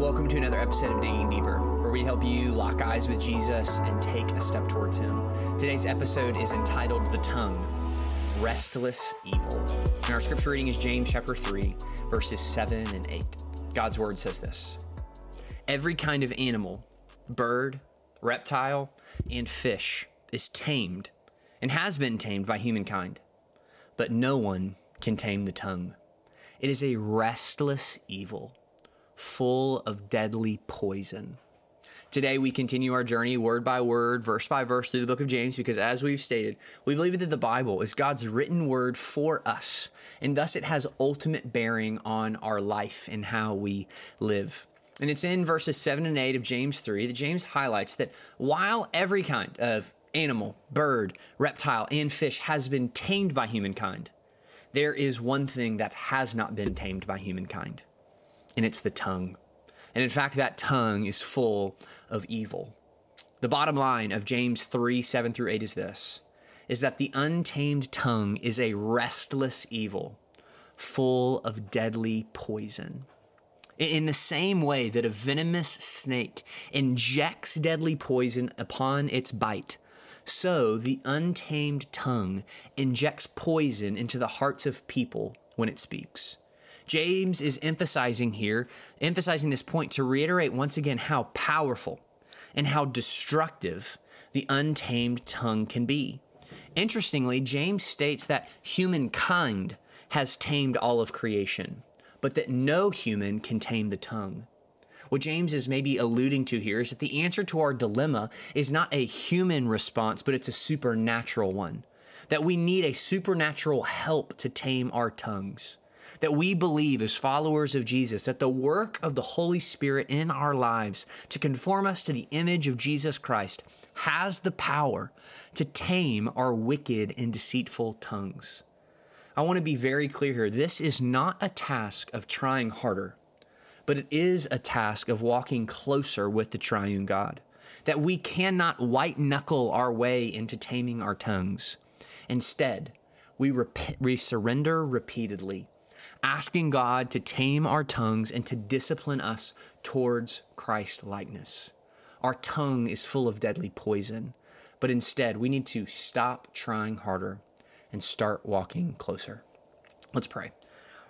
Welcome to another episode of Digging Deeper, where we help you lock eyes with Jesus and take a step towards Him. Today's episode is entitled The Tongue Restless Evil. And our scripture reading is James chapter 3, verses 7 and 8. God's word says this Every kind of animal, bird, reptile, and fish is tamed and has been tamed by humankind, but no one can tame the tongue. It is a restless evil full of deadly poison. Today, we continue our journey word by word, verse by verse through the book of James because, as we've stated, we believe that the Bible is God's written word for us, and thus it has ultimate bearing on our life and how we live. And it's in verses 7 and 8 of James 3 that James highlights that while every kind of animal, bird, reptile, and fish has been tamed by humankind, there is one thing that has not been tamed by humankind and it's the tongue. And in fact, that tongue is full of evil. The bottom line of James 3 7 through 8 is this is that the untamed tongue is a restless evil, full of deadly poison. In the same way that a venomous snake injects deadly poison upon its bite, so the untamed tongue injects poison into the hearts of people when it speaks. James is emphasizing here, emphasizing this point to reiterate once again how powerful and how destructive the untamed tongue can be. Interestingly, James states that humankind has tamed all of creation, but that no human can tame the tongue. What James is maybe alluding to here is that the answer to our dilemma is not a human response, but it's a supernatural one. That we need a supernatural help to tame our tongues that we believe as followers of Jesus that the work of the Holy Spirit in our lives to conform us to the image of Jesus Christ has the power to tame our wicked and deceitful tongues. I want to be very clear here. This is not a task of trying harder, but it is a task of walking closer with the triune God. That we cannot white knuckle our way into taming our tongues. Instead, we, rep- we surrender repeatedly asking God to tame our tongues and to discipline us towards Christ likeness. Our tongue is full of deadly poison, but instead we need to stop trying harder and start walking closer. Let's pray.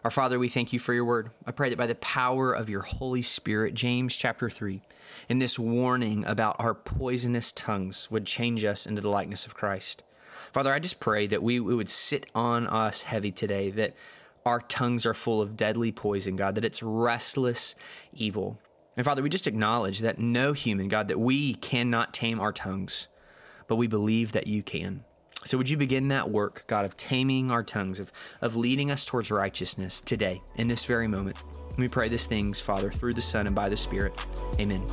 Our Father, we thank you for your word. I pray that by the power of your Holy Spirit, James chapter 3, and this warning about our poisonous tongues would change us into the likeness of Christ. Father, I just pray that we, we would sit on us heavy today, that our tongues are full of deadly poison, God, that it's restless evil. And Father, we just acknowledge that no human, God, that we cannot tame our tongues, but we believe that you can. So would you begin that work, God, of taming our tongues, of, of leading us towards righteousness today, in this very moment? we pray these things, Father, through the Son and by the Spirit. Amen.